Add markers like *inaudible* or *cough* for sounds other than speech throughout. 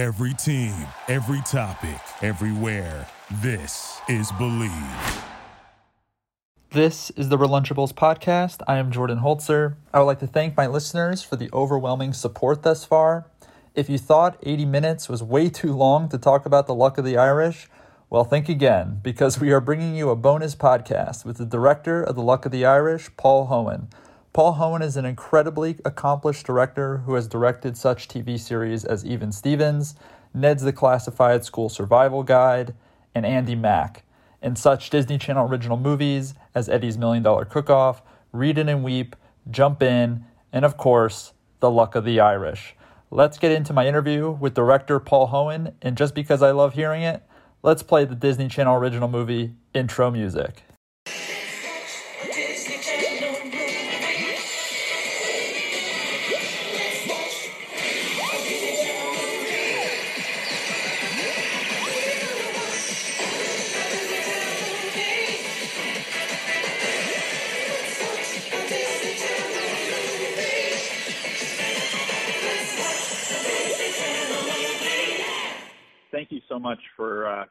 Every team, every topic, everywhere. This is Bleav. This is the Relunchables podcast. I am Jordan Holzer. I would like to thank my listeners for the overwhelming support thus far. If you thought 80 minutes was way too long to talk about the luck of the Irish, well, think again, because we are bringing you a bonus podcast with the director of The Luck of the Irish, Paul Hoen. Paul Hoen is an incredibly accomplished director who has directed such TV series as Even Stevens, Ned's Declassified School Survival Guide, and Andi Mack, and such Disney Channel original movies as Eddie's Million Dollar Cook Off, Read It and Weep, Jump In, and of course, The Luck of the Irish. Let's get into my interview with director Paul Hoen, and just because I love hearing it, let's play the Disney Channel original movie intro music.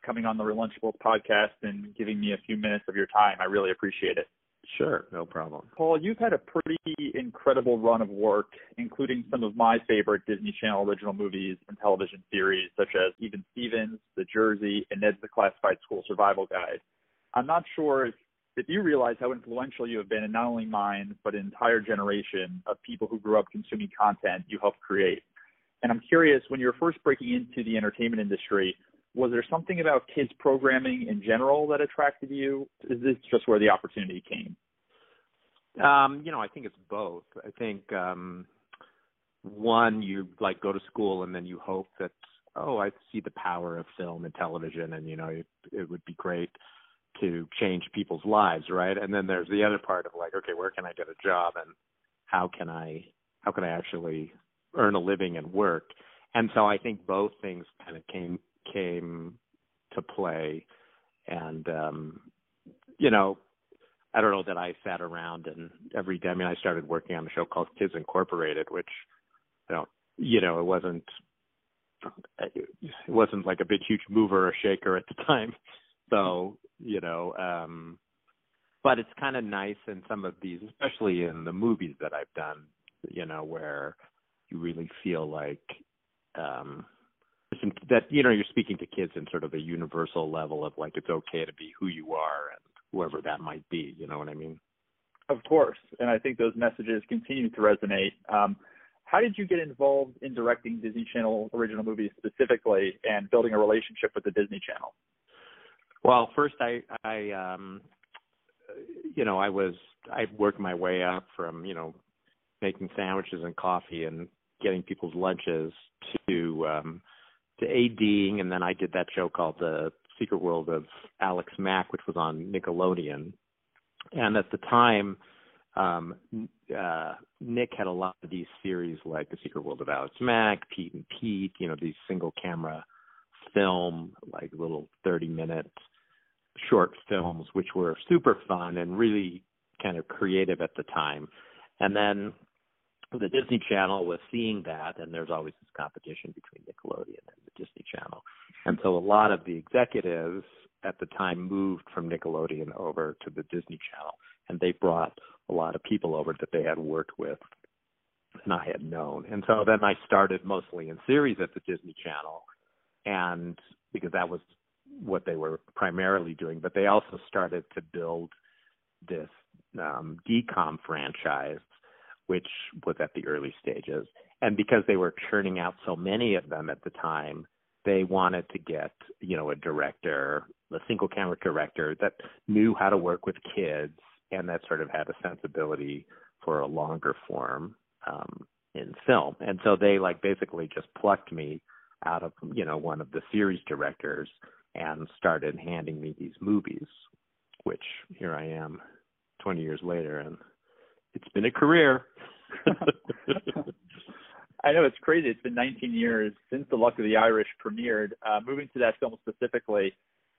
Coming on the Relunchables podcast and giving me a few minutes of your time. I really appreciate it. Sure, no problem. Paul, you've had a pretty incredible run of work, including some of my favorite Disney Channel original movies and television series, such as Even Stevens, The Jersey, and Ned's Declassified School Survival Guide. I'm not sure if, if you realize how influential you have been in not only mine, but an entire generation of people who grew up consuming content you helped create. And I'm curious, when you were first breaking into the entertainment industry, was there something about kids programming in general that attracted you? Is this just where the opportunity came? Um, you know, I think it's both. I think um one, you like go to school and then you hope that oh, I see the power of film and television and you know, it, it would be great to change people's lives, right? And then there's the other part of like, okay, where can I get a job and how can I how can I actually earn a living and work? And so I think both things kind of came came to play. And um you know i don't know that i sat around and every day i mean i started working on a show called kids incorporated which you know you know it wasn't it wasn't like a big huge mover or shaker at the time. So you know um but it's kind of nice in some of these especially in the movies that i've done you know where you really feel like um that you know you're speaking to kids in sort of a universal level of like it's okay to be who you are and whoever that might be you know what i mean? Of course and i think those messages continue to resonate. Um how did you get involved in directing disney channel original movies specifically and building a relationship with the disney channel? Well first i i um you know i was i worked my way up from you know making sandwiches and coffee and getting people's lunches to um to ADing, and then I did that show called The Secret World of Alex Mack, which was on Nickelodeon. And at the time, um, uh, Nick had a lot of these series like The Secret World of Alex Mack, Pete and Pete, you know, these single camera film, like little 30 minute short films, which were super fun and really kind of creative at the time. And then the Disney Channel was seeing that, and there's always this competition between Nickelodeon and the Disney Channel. And so a lot of the executives at the time moved from Nickelodeon over to the Disney Channel, and they brought a lot of people over that they had worked with and I had known. And so then I started mostly in series at the Disney Channel, and because that was what they were primarily doing, but they also started to build this um, DCOM franchise which was at the early stages. And because they were churning out so many of them at the time, they wanted to get, you know, a director, a single camera director that knew how to work with kids and that sort of had a sensibility for a longer form um in film. And so they like basically just plucked me out of, you know, one of the series directors and started handing me these movies, which here I am 20 years later and it's been a career. *laughs* I know it's crazy. It's been 19 years since The Luck of the Irish premiered. Uh, moving to that film specifically,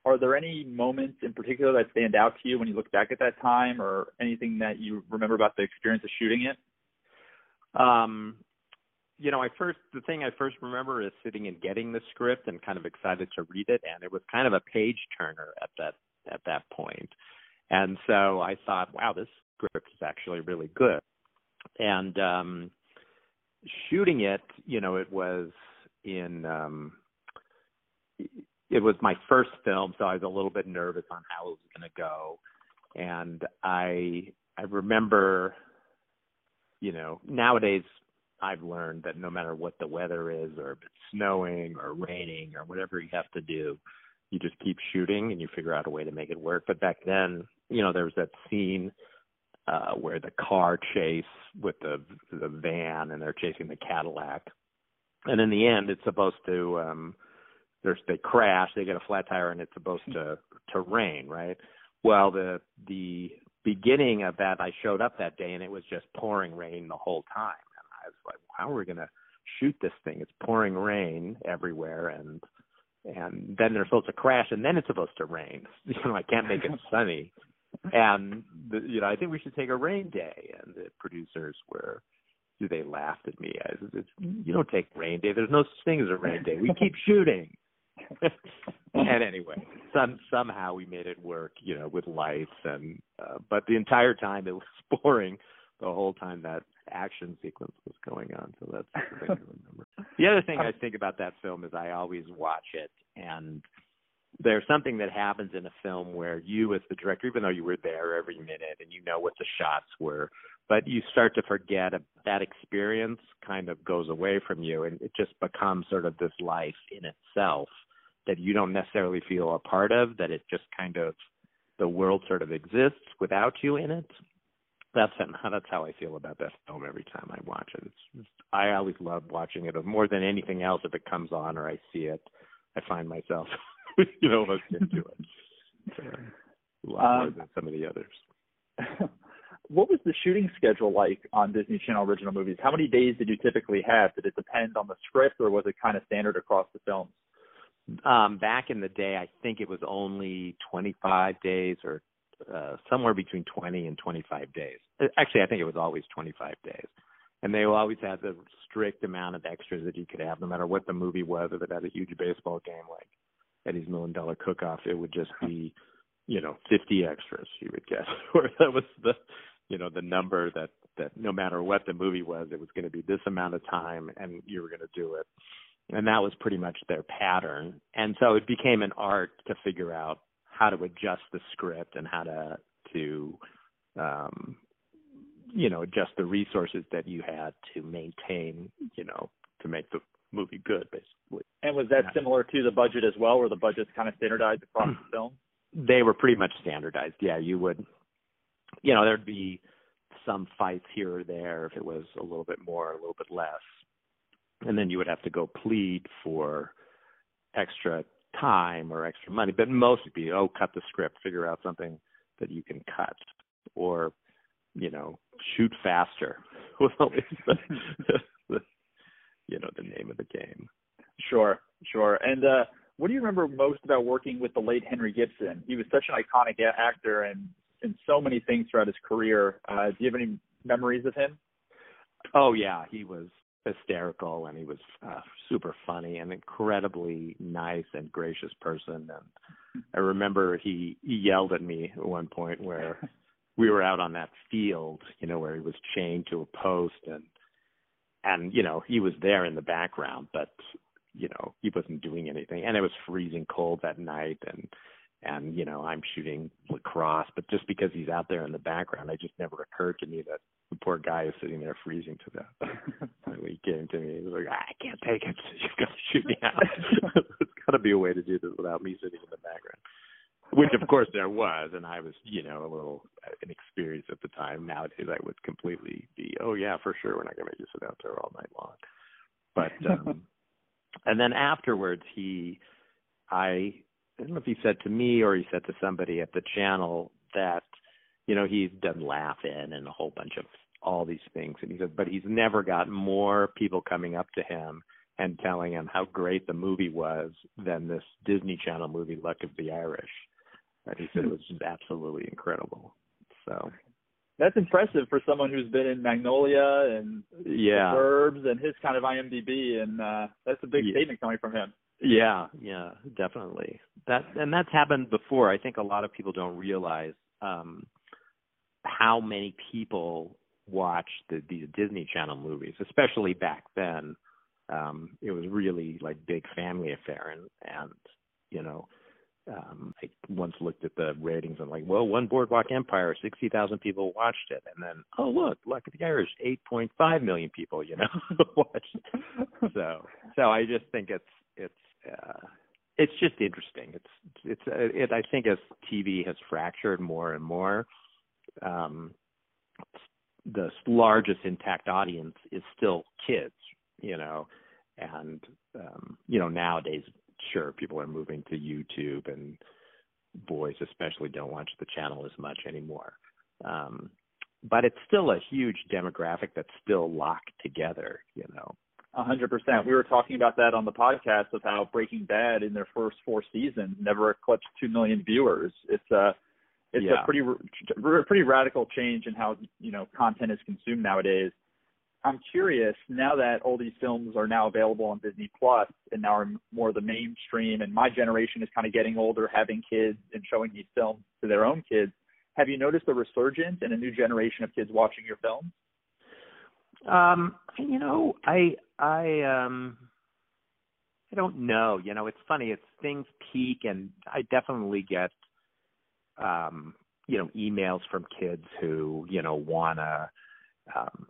are there any moments in particular that stand out to you when you look back at that time, or anything that you remember about the experience of shooting it? Um, you know, I first the thing I first remember is sitting and getting the script and kind of excited to read it, and it was kind of a page turner at that at that point. And so I thought, wow, this script is actually really good. And um shooting it, you know, it was in um it was my first film, so I was a little bit nervous on how it was going to go. And I I remember, you know, nowadays I've learned that no matter what the weather is, or if it's snowing or raining or whatever you have to do, you just keep shooting and you figure out a way to make it work. But back then, you know, there was that scene uh where the car chase with the the van and they're chasing the Cadillac. And in the end it's supposed to um there's they crash, they get a flat tire and it's supposed to to rain, right? Well, the the beginning of that I showed up that day and it was just pouring rain the whole time. And I was like, how are we to shoot this thing? It's pouring rain everywhere and and then they're supposed to crash and then it's supposed to rain. *laughs* You know, I can't make it sunny. *laughs* And *laughs* the, you know, I think we should take a rain day and the producers were do they laughed at me. I said, you don't take rain day. There's no such thing as a rain day. We keep shooting. *laughs* and anyway, some somehow we made it work, you know, with lights and uh, but the entire time it was boring the whole time that action sequence was going on. So that's the thing I remember. The other thing I think about that film is I always watch it and there's something that happens in a film where you as the director, even though you were there every minute and you know what the shots were, but you start to forget that experience kind of goes away from you and it just becomes sort of this life in itself that you don't necessarily feel a part of, that it just kind of the world sort of exists without you in it. That's *laughs* that's how I feel about that film every time I watch it. It's I always love watching it more than anything else. If it comes on or I see it, I find myself, *laughs* *laughs* you know, hooked into it. So, a lot more um, than some of the others. *laughs* what was the shooting schedule like on Disney Channel original movies? How many days did you typically have? Did it depend on the script, or was it kind of standard across the films? Um, back in the day, I think it was only 25 days or uh, somewhere between 20 and 25 days. Uh, actually, I think it was always 25 days. And they always had the strict amount of extras that you could have, no matter what the movie was. If it had a huge baseball game like Eddie's Million Dollar Cook Off, it would just be, you know, 50 extras you would get. *laughs* or that was the, you know, the number that that no matter what the movie was, it was going to be this amount of time, and you were going to do it and that was pretty much their pattern. And so it became an art to figure out how to adjust the script and how to to um, you know adjust the resources that you had to maintain you know to make the movie good basically. And was that yeah. similar to the budget as well, where the budget's kind of standardized across the film? *clears throat* They were pretty much standardized. Yeah, you would, you know, there'd be some fights here or there if it was a little bit more, a little bit less and then you would have to go plead for extra time or extra money. But most would be, oh, cut the script, figure out something that you can cut, or you know, shoot faster. *laughs* Was always the, the, you know the name of the game. Sure, sure. And uh, what do you remember most about working with the late Henry Gibson? He was such an iconic actor and in so many things throughout his career. Uh, do you have any memories of him? Oh yeah, he was hysterical and he was uh, super funny and incredibly nice and gracious person and I remember he, he yelled at me at one point where *laughs* we were out on that field, you know, where he was chained to a post and and you know, he was there in the background but you know, he wasn't doing anything and it was freezing cold that night and and you know I'm shooting lacrosse, but just because he's out there in the background, it just never occurred to me that the poor guy is sitting there freezing to death. *laughs* when he came to me, he was like, ah, "I can't take it. *laughs* You've got to shoot me *laughs* out. There's got to be a way to do this without me sitting in the background." Which of course there was, and I was, you know, a little inexperienced at the time. Nowadays, I would completely be, "Oh yeah, for sure, we're not going to make you sit out there all night long." But *laughs* um and then afterwards, he, I I don't know if he said to me or he said to somebody at the channel that, you know, he's done Laugh-In and a whole bunch of all these things. And he said, but he's never got more people coming up to him and telling him how great the movie was than this Disney Channel movie, Luck of the Irish. And he said it was just absolutely incredible. So, That's impressive for someone who's been in Magnolia and yeah. Burbs and his kind of IMDb, and uh, that's a big Yeah. statement coming from him. Yeah, yeah, definitely. That and that's happened before. I think a lot of people don't realize um how many people watch the these Disney Channel movies, especially back then. Um it was really like big family affair and and you know, um I once looked at the ratings and like, well, one Boardwalk Empire, 60,000 people watched it and then oh look, Luck of the Irish, 8.5 million people, you know, *laughs* watched. So, so I just think it's it's uh it's just interesting. It's it's uh, it I think as TV has fractured more and more um the largest intact audience is still kids, you know, and um you know nowadays sure people are moving to YouTube and boys especially don't watch the channel as much anymore. Um but it's still a huge demographic that's still locked together, you know. A hundred percent. We were talking about that on the podcast of how Breaking Bad in their first four seasons never eclipsed two million viewers. It's a it's Yeah. a pretty pretty radical change in how you know content is consumed nowadays. I'm curious now that all these films are now available on Disney Plus and now are more the mainstream, and my generation is kind of getting older, having kids, and showing these films to their own kids. Have you noticed a resurgence in a new generation of kids watching your films? Um, you know, I I um I don't know. You know, it's funny. It's things peak, and I definitely get um you know emails from kids who you know wanna um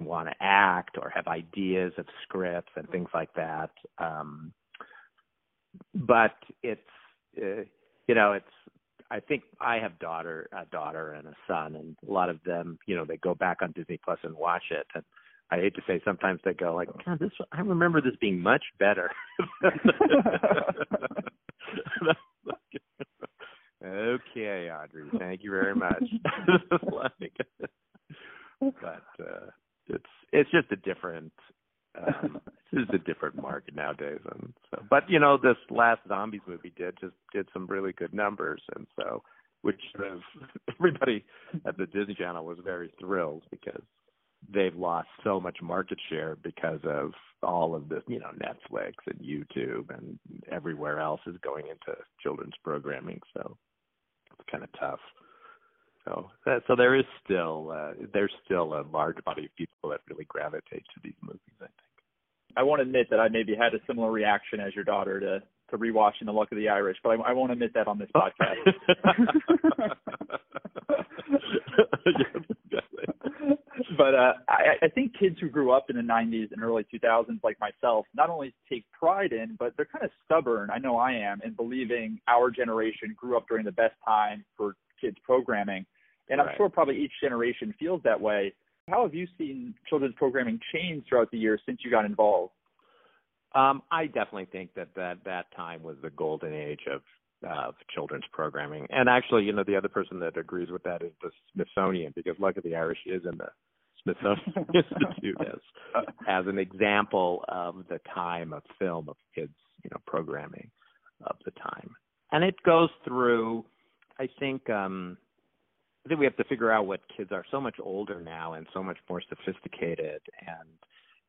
want to act or have ideas of scripts and things like that. Um but it's uh, you know it's I think I have daughter a daughter and a son, and a lot of them, you know, they go back on Disney Plus and watch it. And I hate to say, sometimes they go like, "God, this I remember this being much better." *laughs* *laughs* okay, Audrey, thank you very much. *laughs* Like, but uh, it's it's just a different um, *laughs* it's just a different market nowadays, and so. But you know, this last zombies movie did just did some really good numbers, and so which sort of *laughs* everybody at the Disney Channel was very thrilled because they've lost so much market share because of all of this, you know, Netflix and YouTube and everywhere else is going into children's programming. So it's kind of tough. So, that, so there is still uh, there's still a large body of people that really gravitate to these movies. I think. I won't admit that I maybe had a similar reaction as your daughter to to rewatching The Luck of the Irish, but I, I won't admit that on this podcast. *laughs* but uh, I, I think kids who grew up in the 90s and early 2000s, like myself, not only take pride in, but they're kind of stubborn. I know I am in believing our generation grew up during the best time for kids programming, and I'm sure probably each generation feels that way. How have you seen children's programming change throughout the years since you got involved? Um, I definitely think that that that time was the golden age of of children's programming. And actually, you know, the other person that agrees with that is the Smithsonian because Luck of the Irish is in the Smithsonian *laughs* Institute as as an example of the time of film of kids, you know, programming of the time. And it goes through I think um I think we have to figure out what kids are so much older now and so much more sophisticated and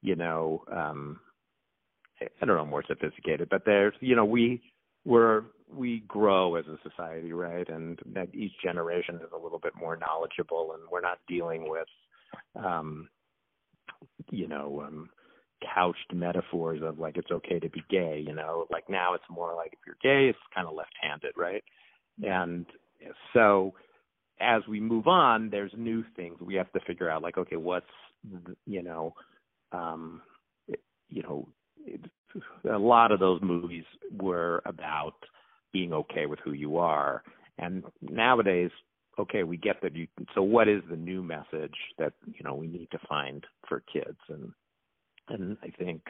you know um I don't know more sophisticated, but there's you know we we're we grow as a society, right? And that each generation is a little bit more knowledgeable, and we're not dealing with um you know um couched metaphors of like it's okay to be gay, you know, like now it's more like if you're gay, it's kind of left-handed, right? And so as we move on, there's new things we have to figure out. Like, okay, what's you know, um, you know, it, a lot of those movies were about being okay with who you are, and nowadays, okay, we get that. You, so, what is the new message that you know we need to find for kids? And and I think,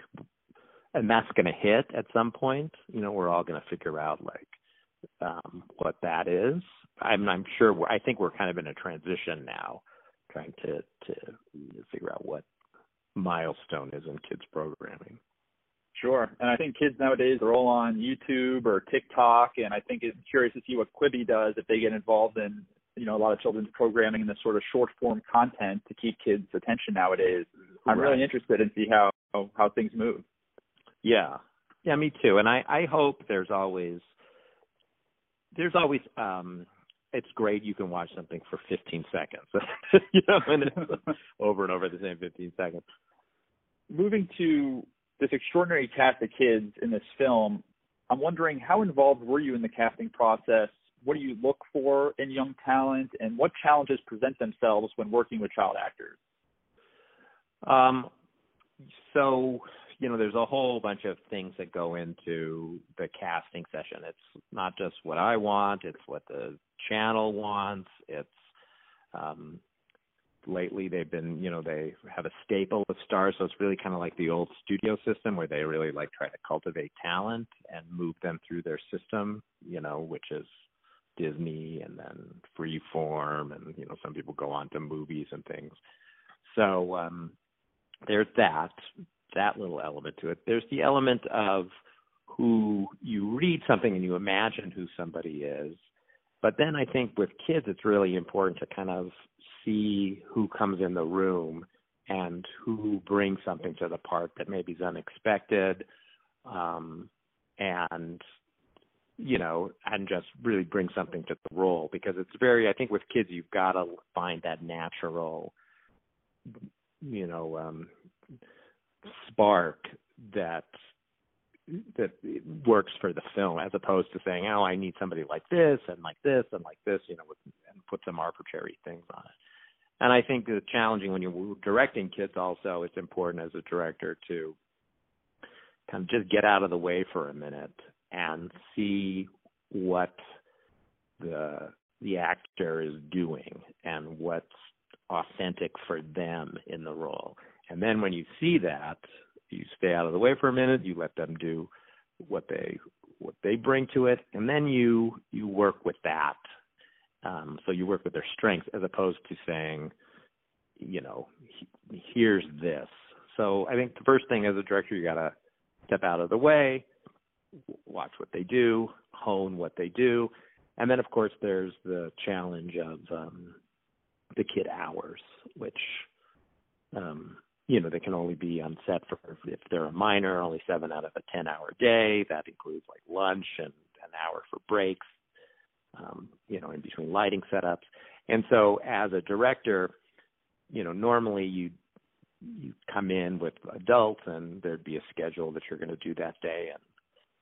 and that's going to hit at some point. You know, we're all going to figure out like um, what that is. I'm, I'm sure. We're, I think we're kind of in a transition now, trying to to figure out what milestone is in kids programming. Sure. And I think kids nowadays are all on YouTube or TikTok, and I think it's curious to see what Quibi does if they get involved in you know a lot of children's programming and this sort of short form content to keep kids' attention nowadays. I'm really interested in see how how things move. Yeah. Yeah, me too. And I I hope there's always there's always um it's great you can watch something for 15 seconds. *laughs* you know, and it's *laughs* over and over the same 15 seconds. Moving to this extraordinary cast of kids in this film, I'm wondering how involved were you in the casting process? What do you look for in young talent, and what challenges present themselves when working with child actors? Um, so you know, there's a whole bunch of things that go into the casting session. It's not just what I want; it's what the channel wants. It's um, lately they've been, you know, they have a staple of stars, so it's really kind of like the old studio system where they really like try to cultivate talent and move them through their system, you know, which is Disney and then Freeform, and you know, some people go on to movies and things. So um there's that that little element to it. There's the element of who you read something and you imagine who somebody is. But then I think with kids it's really important to kind of see who comes in the room and who brings something to the part that maybe is unexpected. Um and you know, and just really bring something to the role because it's very I think with kids you've got to find that natural you know um spark that that works for the film as opposed to saying oh i need somebody like this and like this and like this you know with, and put some arbitrary things on it and i think it's challenging when you're directing kids also it's important as a director to kind of just get out of the way for a minute and see what the the actor is doing and what's authentic for them in the role. And then when you see that, you stay out of the way for a minute, you let them do what they what they bring to it, and then you you work with that. Um, so you work with their strengths as opposed to saying, you know, here's this. So I think the first thing as a director, you got to step out of the way, watch what they do, hone what they do, and then of course there's the challenge of um, the kid hours, which um, you know they can only be on set for if they're a minor, only seven out of a ten hour day. That includes like lunch and an hour for breaks, um, you know, in between lighting setups. And so as a director, you know, normally you you come in with adults and there'd be a schedule that you're going to do that day and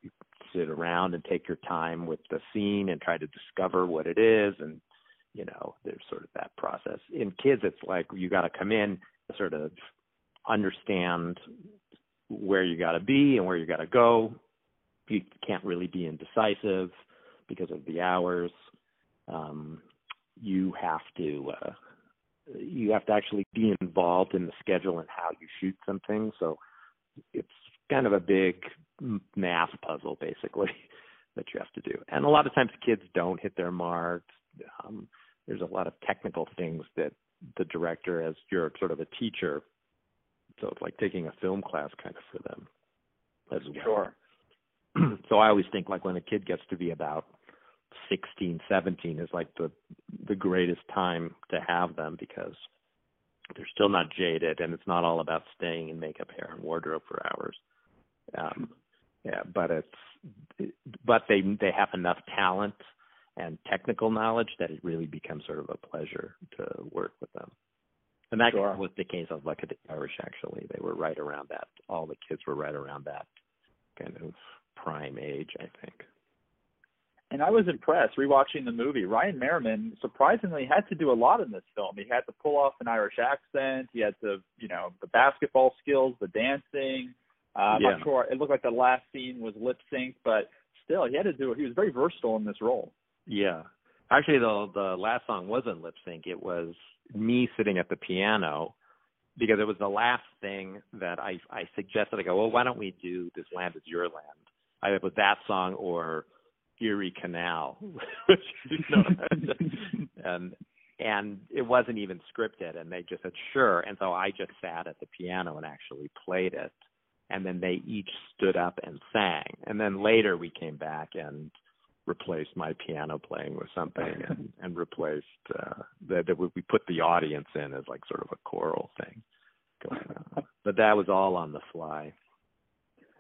you sit around and take your time with the scene and try to discover what it is and you know there's sort of that process in kids it's like you got to come in sort of understand where you got to be and where you got to go. You can't really be indecisive because of the hours. Um you have to uh you have to actually be involved in the schedule and how you shoot something so it's kind of a big math puzzle basically *laughs* that you have to do. And a lot of times kids don't hit their marks. Um there's a lot of technical things that the director as you're sort of a teacher so it's like taking a film class kind of for them as well Sure. *clears throat* so i always think like when a kid gets to be about 16 17 is like the the greatest time to have them because they're still not jaded and it's not all about staying in makeup hair and wardrobe for hours um yeah but it's but they they have enough talent and technical knowledge that it really becomes sort of a pleasure to work with them. And that Sure. was the case of Luck of the Irish actually. They were right around that. All the kids were right around that kind of prime age, I think. And I was impressed rewatching the movie. Ryan Merriman surprisingly had to do a lot in this film. He had to pull off an Irish accent. He had to, you know, the basketball skills, the dancing. Uh, I'm Yeah. not sure. It looked like the last scene was lip synced, but still, he had to do it. He was very versatile in this role. Yeah. Actually the the last song wasn't lip sync. It was me sitting at the piano because it was the last thing that I I suggested. I go, well, why don't we do "This Land Is Your Land"? Either with that song or "Erie Canal," *laughs* which you know, *laughs* and and it wasn't even scripted. And they just said sure. And so I just sat at the piano and actually played it. And then they each stood up and sang. And then later we came back and replaced my piano playing with something *laughs* and, and replaced uh that that we put the audience in as like sort of a choral thing going on. *laughs* But that was all on the fly.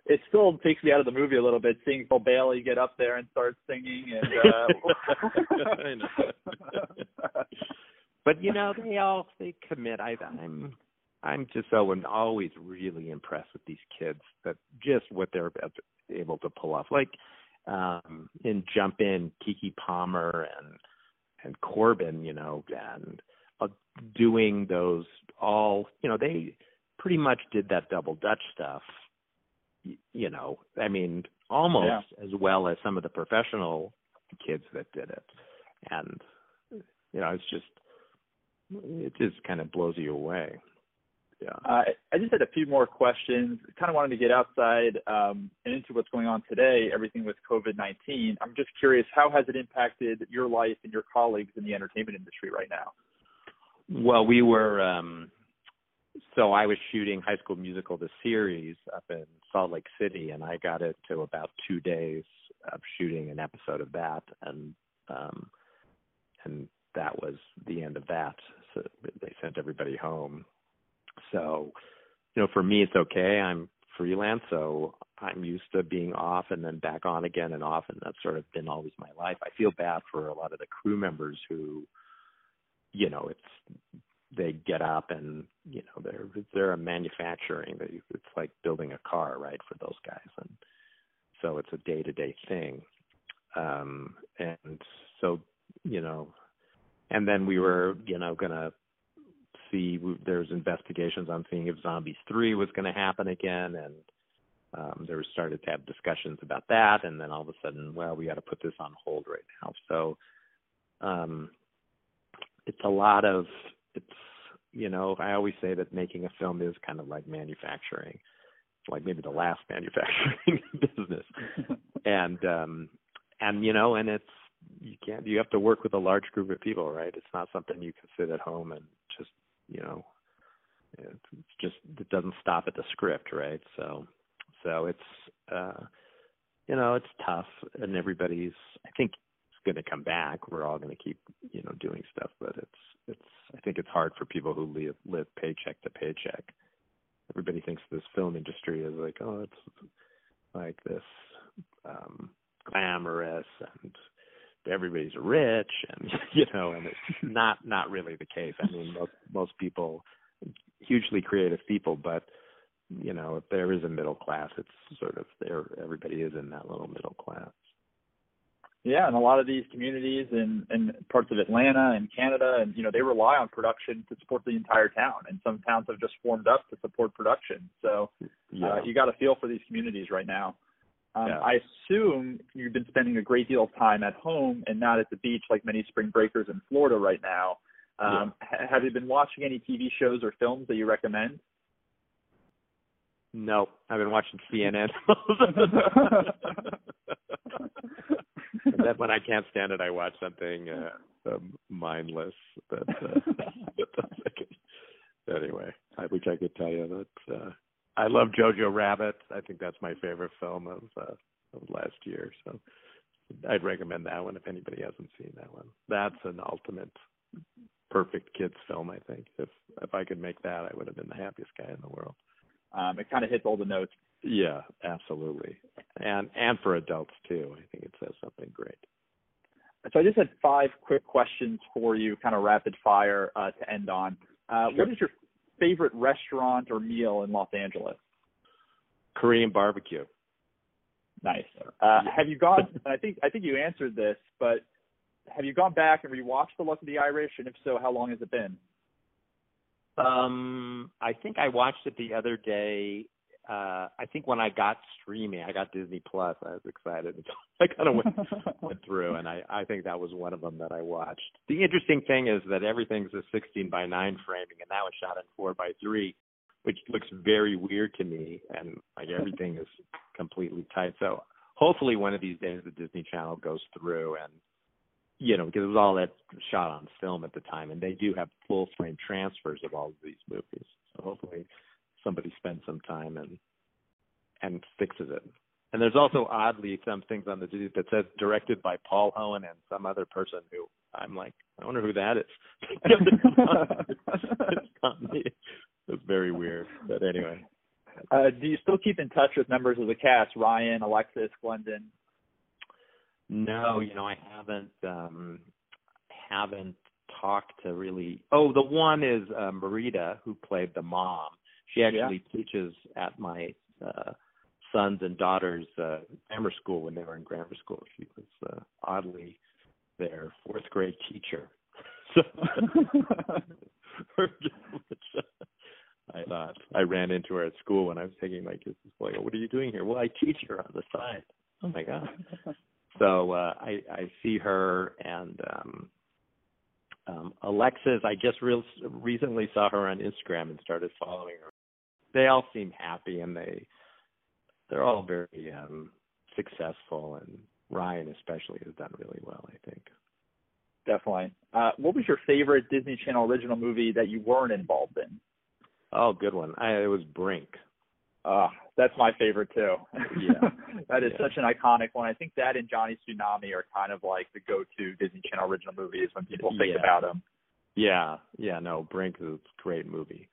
It still takes me out of the movie a little bit seeing Bill Bailey get up there and start singing and uh *laughs* but you know they all they commit i i'm i'm just so and always really impressed with these kids that just what they're able to pull off like um in jump in keke palmer and and corbin you know and uh, doing those all you know they pretty much did that double dutch stuff you know i mean almost yeah. as well as some of the professional kids that did it and you know it's just it just kind of blows you away. Yeah. Uh, I just had a few more questions. Kind of wanted to get outside um, and into what's going on today, everything with COVID 19. I'm just curious, how has it impacted your life and your colleagues in the entertainment industry right now? Well, we were, um, so I was shooting High School Musical, the series, up in Salt Lake City, and I got it to about two days of shooting an episode of that. And, um, and that was the end of that. So they sent everybody home. So, you know, for me, it's okay. I'm freelance, so I'm used to being off and then back on again and off, and that's sort of been always my life. I feel bad for a lot of the crew members who, you know, it's they get up and you know they're they're a manufacturing. It's like building a car, right, for those guys, and so it's a day to day thing. Um, and so you know and then we were you know going to see there's investigations on seeing if zombies 3 was going to happen again and um there was started to have discussions about that and then all of a sudden well we got to put this on hold right now. So um it's a lot of it's you know i always say that making a film is kind of like manufacturing. Like maybe the last *laughs* manufacturing business. And um and you know and it's you can't you have to work with a large group of people right? It's not something you can sit at home and you know it's just it doesn't stop at the script right? So so it's uh you know it's tough and everybody's i think it's going to come back. We're all going to keep you know doing stuff but it's it's i think it's hard for people who live live paycheck to paycheck. Everybody thinks this film industry is like oh it's like this um glamorous and everybody's rich and *laughs* you know and it's not not really the case. I mean most most people hugely creative people but you know if there is a middle class it's sort of there everybody is in that little middle class. Yeah and a lot of these communities in in parts of atlanta and canada and you know they rely on production to support the entire town and some towns have just formed up to support production. So yeah. uh, you got to feel for these communities right now um, yeah. I assume you've been spending a great deal of time at home and not at the beach like many spring breakers in Florida right now. Um, yeah. Have you been watching any TV shows or films that you recommend? No, I've been watching CNN. *laughs* and then when I can't stand it, I watch something uh, um, mindless. But uh, *laughs* anyway, I wish I could tell you that uh, I love Jojo Rabbit. I think that's my favorite film of uh, of last year. So I'd recommend that one if anybody hasn't seen that one. That's an ultimate perfect kids film. I think if if I could make that, I would have been the happiest guy in the world. Um, it kind of hits all the notes. Yeah, absolutely, and and for adults too. I think it says something great. So I just had five quick questions for you, kind of rapid fire uh, to end on. Uh, sure. What is your favorite restaurant or meal in Los Angeles? Korean barbecue. Nice. Uh, have you gone? *laughs* I think I think you answered this, but have you gone back and rewatched The Luck of the Irish? And if so, how long has it been? Um, I think I watched it the other day uh I think when I got streaming, I got Disney Plus. I was excited. *laughs* I kind of went, *laughs* went through, and I I think that was one of them that I watched. The interesting thing is that everything's a 16 by 9 framing, and now it's shot in 4 by 3, which looks very weird to me, and like everything is completely tight. So hopefully one of these days the Disney Channel goes through and you know, because it was all that shot on film at the time, and they do have full frame transfers of all of these movies. So hopefully somebody spends some time and and fixes it. And there's also oddly some things on the DVD that says directed by Paul Hoen and some other person who I'm like, I wonder who that is. it's not me. It's very weird. But anyway. Uh, do you still keep in touch with members of the cast, Ryan, Alexis, Glenndon? No, you know, I haven't um haven't talked to really oh, the one is uh Marita who played the mom. She actually yeah. teaches at my uh sons and daughters uh grammar school when they were in grammar school. She was uh, oddly their fourth grade teacher. *laughs* So *laughs* I thought I ran into her at school when I was taking my kids to school. I go, "What are you doing here?" Well, I teach her on the side. Oh my god! *laughs* so uh, I I see her and um um Alexis. I just real recently saw her on Instagram and started following her. They all seem happy and they they're all very um successful and Ryan especially has done really well. I think. Definitely. Uh, what was your favorite Disney Channel original movie that you weren't involved in? Oh, good one. I, it was Brink. Uh, that's my favorite too. Yeah. *laughs* that is yeah. such an iconic one. I think that and Johnny Tsunami are kind of like the go-to Disney Channel original movies when people think yeah. about them. Yeah, yeah, no, Brink is a great movie.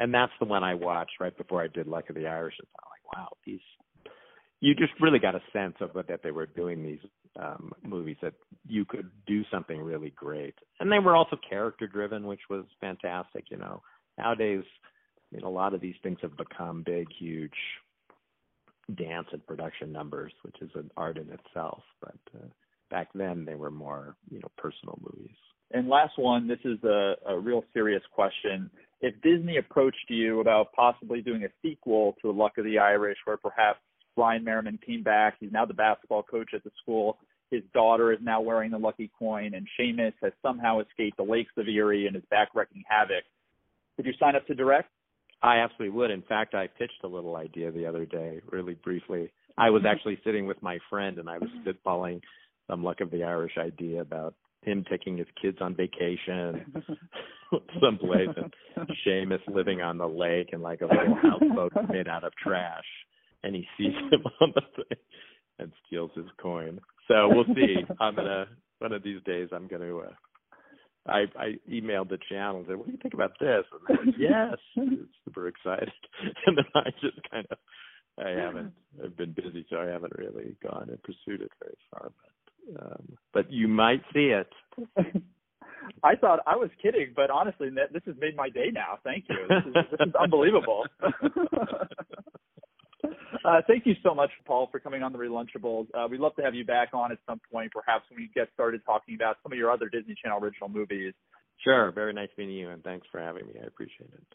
And that's the one I watched right before I did Luck of the Irish I'm like, wow, these you just really got a sense of what that they were doing these um movies that you could do something really great. And they were also character driven, which was fantastic, you know. Nowadays I mean, a lot of these things have become big, huge dance and production numbers, which is an art in itself. But uh, back then, they were more, you know, personal movies. And last one, this is a, a real serious question. If Disney approached you about possibly doing a sequel to The Luck of the Irish, where perhaps Ryan Merriman came back, he's now the basketball coach at the school, his daughter is now wearing the lucky coin, and Seamus has somehow escaped the lakes of Erie and is back wreaking havoc. Would you sign up to direct? I absolutely would. In fact, I pitched a little idea the other day, really briefly. I was mm-hmm. actually sitting with my friend and I was spitballing some luck of the Irish idea about him taking his kids on vacation *laughs* someplace and Seamus living on the lake in like a little houseboat *laughs* made out of trash and he sees *laughs* him on the thing and steals his coin. So we'll see. I'm gonna one of these days I'm gonna uh, I I emailed the channel and said, "What do you think about this?" And they were, yes, super excited. And then I just kind of I haven't I've been busy, so I haven't really gone and pursued it very far. But um, but you might see it. *laughs* I thought I was kidding, but honestly, this has made my day now. Thank you. This is, this is unbelievable. *laughs* Uh, thank you so much, Paul, for coming on the Relunchables. Uh, we'd love to have you back on at some point, perhaps when we get started talking about some of your other Disney Channel original movies. Sure. Very nice meeting you, and thanks for having me. I appreciate it.